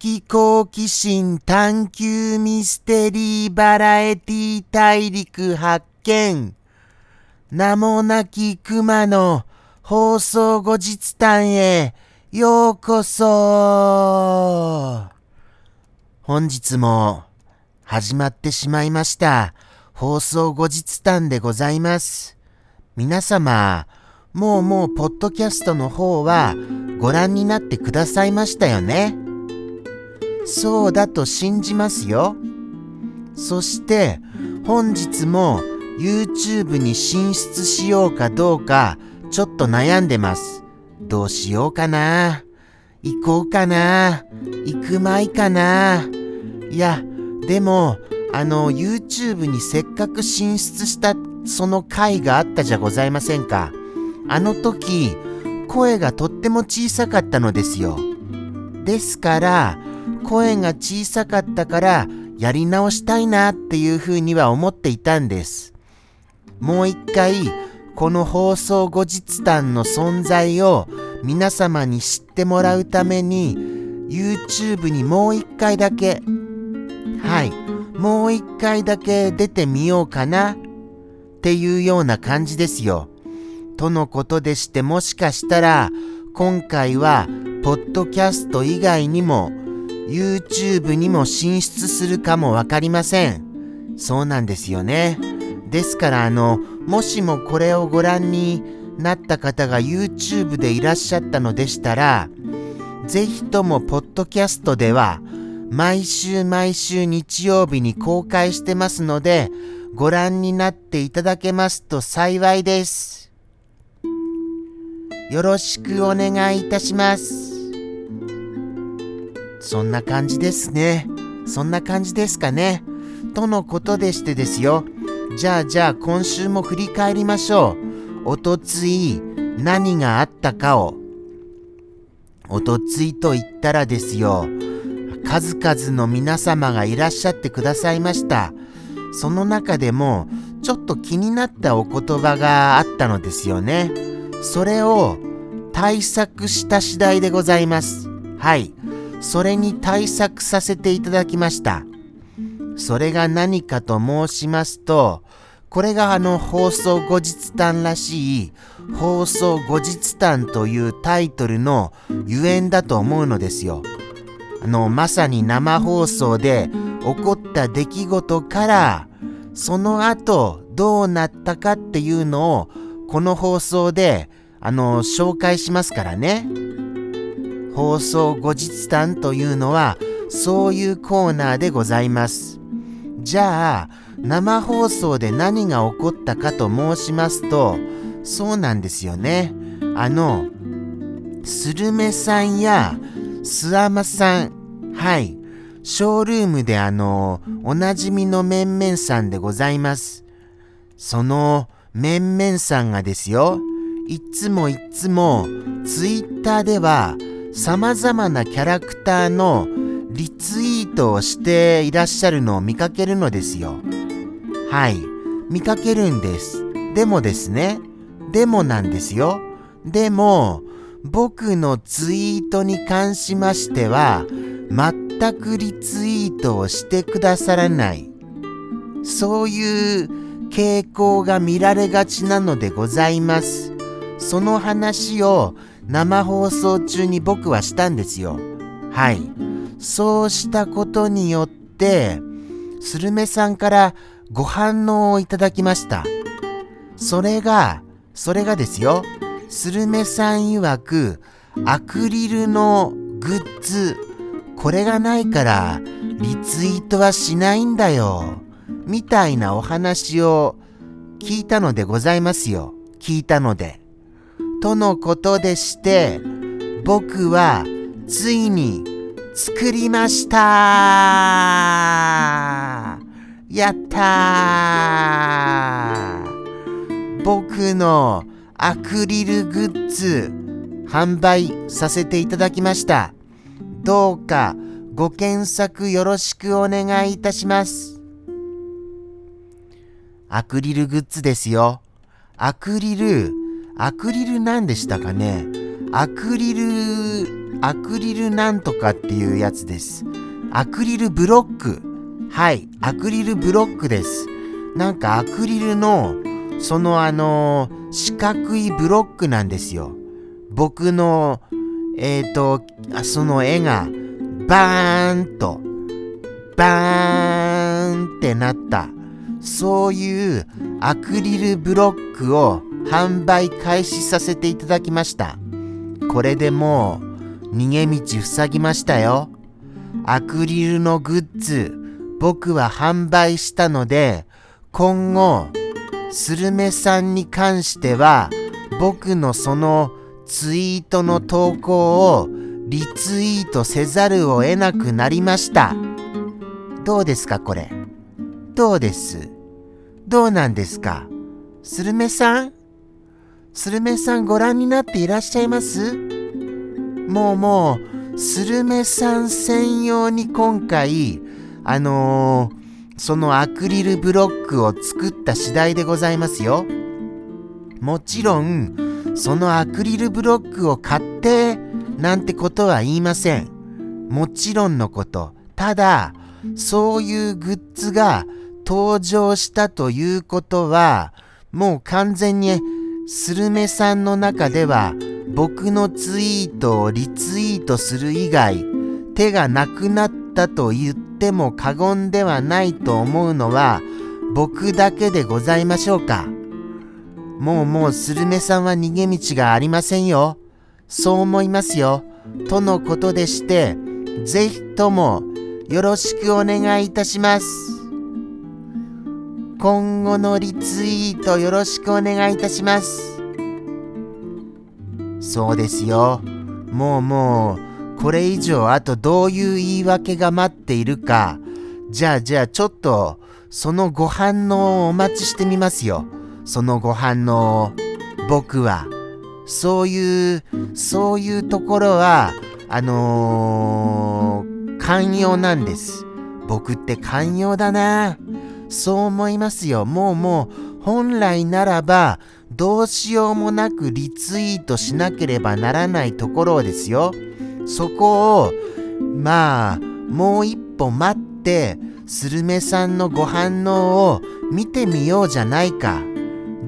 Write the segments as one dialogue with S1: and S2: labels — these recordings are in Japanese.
S1: 的好奇心探求ミステリーバラエティ大陸発見。名もなき熊の放送後日談へようこそ。本日も始まってしまいました。放送後日談でございます。皆様もうもうポッドキャストの方はご覧になってくださいましたよね。そうだと信じますよ。そして本日も YouTube に進出しようかどうかちょっと悩んでます。どうしようかな。行こうかな。行くまいかな。いやでもあの YouTube にせっかく進出したその回があったじゃございませんか。あの時声がとっても小さかったのですよ。ですから声が小さかったからやり直したいなっていうふうには思っていたんですもう一回この放送後日談の存在を皆様に知ってもらうために YouTube にもう一回だけはいもう一回だけ出てみようかなっていうような感じですよ。とのことでしてもしかしたら今回はポッドキャスト以外にも YouTube にも進出するかもわかりません。そうなんですよね。ですからあのもしもこれをご覧になった方が YouTube でいらっしゃったのでしたらぜひともポッドキャストでは毎週毎週日曜日に公開してますのでご覧になっていただけますと幸いです。よろしくお願いいたします。そんな感じですね。そんな感じですかね。とのことでしてですよ。じゃあじゃあ今週も振り返りましょう。おとつい何があったかを。おとついと言ったらですよ。数々の皆様がいらっしゃってくださいました。その中でもちょっと気になったお言葉があったのですよね。それを対策した次第でございます。はい。それに対策させていただきました。それが何かと申しますと、これがあの放送後日談らしい放送後日談というタイトルのゆえんだと思うのですよ。あの、まさに生放送で起こった出来事から、その後どうなったかっていうのをこの放送で、あの、紹介しますからね。放送後日談というのは、そういうコーナーでございます。じゃあ、生放送で何が起こったかと申しますと、そうなんですよね。あの、スルメさんやスアマさん、はい、ショールームであの、おなじみの面々さんでございます。その、面々さんがですよ、いつもいつもツイッターでは様々なキャラクターのリツイートをしていらっしゃるのを見かけるのですよ。はい、見かけるんです。でもですね、でもなんですよ。でも、僕のツイートに関しましては、全くリツイートをしてくださらない。そういう傾向が見られがちなのでございます。その話を生放送中に僕はしたんですよ。はい。そうしたことによって、スルメさんからご反応をいただきました。それが、それがですよ、スルメさん曰く、アクリルのグッズ、これがないからリツイートはしないんだよ。みたいなお話を聞いたのでございますよ。聞いたので。とのことでして、僕はついに作りましたやったー僕のアクリルグッズ販売させていただきました。どうかご検索よろしくお願いいたします。アクリルグッズですよ。アクリル、アクリル何でしたかねアクリル、アクリルなんとかっていうやつです。アクリルブロック。はい、アクリルブロックです。なんかアクリルの、そのあのー、四角いブロックなんですよ。僕の、えっ、ー、と、その絵が、バーンと、バーンってなった。そういうアクリルブロックを販売開始させていただきました。これでもう逃げ道塞ぎましたよ。アクリルのグッズ、僕は販売したので、今後、スルメさんに関しては、僕のそのツイートの投稿をリツイートせざるを得なくなりました。どうですかこれ？どうです？どうなんですか？スルメさん？スルメさんご覧になっていらっしゃいます？もうもう、スルメさん専用に今回、あのー、そのアクリルブロックを作った次第でございますよ。もちろん、そのアクリルブロックを買って、なんてことは言いません。もちろんのこと。ただ、そういうグッズが登場したということは、もう完全にスルメさんの中では僕のツイートをリツイートする以外手がなくなったと言っても過言ではないと思うのは僕だけでございましょうか。もうもうスルメさんは逃げ道がありませんよ。そう思いますよ。とのことでして、ぜひともよろしくお願いいたします。今後のリツイートよろしくお願いいたします。そうですよ。もうもう、これ以上あとどういう言い訳が待っているか。じゃあじゃあちょっと、そのご反応をお待ちしてみますよ。そのご反応を。僕は。そういう、そういうところは、あのー、寛容なんです。僕って寛容だな。そう思いますよ。もうもう、本来ならば、どうしようもなくリツイートしなければならないところですよ。そこを、まあ、もう一歩待って、スルメさんのご反応を見てみようじゃないか。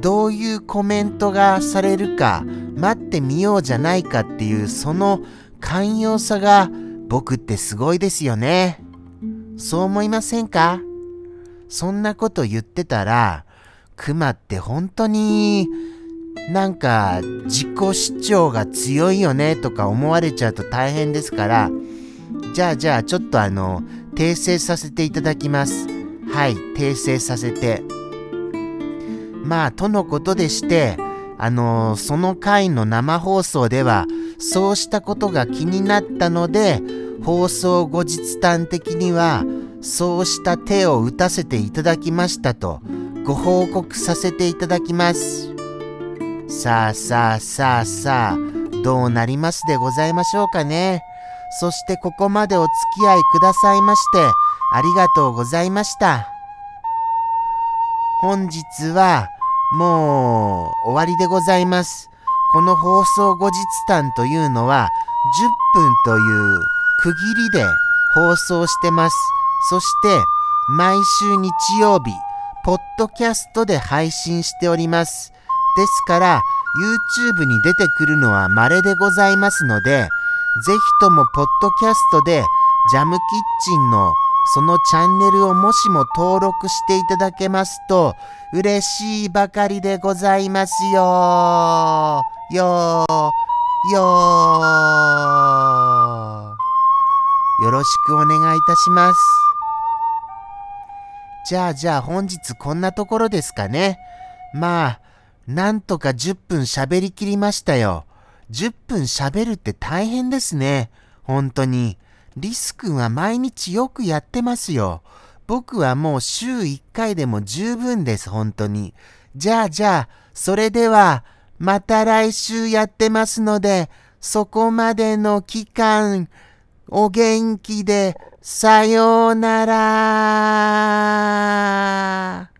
S1: どういうコメントがされるか待ってみようじゃないかっていうその寛容さが僕ってすごいですよね。そう思いませんか？そんなこと言ってたら、クマって本当になんか自己主張が強いよねとか思われちゃうと大変ですから、じゃあじゃあちょっとあの、訂正させていただきます。はい、訂正させて。まあ、とのことでして、あのその回の生放送では、そうしたことが気になったので、放送後日談的には、そうした手を打たせていただきましたとご報告させていただきます。さあさあさあさあ、どうなりますでございましょうかね。そしてここまでお付き合いくださいまして、ありがとうございました。本日はもう終わりでございます。この放送後日談というのは10分という区切りで放送してます。そして、毎週日曜日、ポッドキャストで配信しております。ですから、YouTube に出てくるのは稀でございますので、ぜひともポッドキャストで、ジャムキッチンのそのチャンネルをもしも登録していただけますと、嬉しいばかりでございますよよよよろしくお願いいたします。じゃあじゃあ本日こんなところですかね。まあ、なんとか10分喋りきりましたよ。10分喋るって大変ですね。本当に。リス君は毎日よくやってますよ。僕はもう週1回でも十分です、本当に。じゃあじゃあ、それでは、また来週やってますので、そこまでの期間、お元気で、さようなら。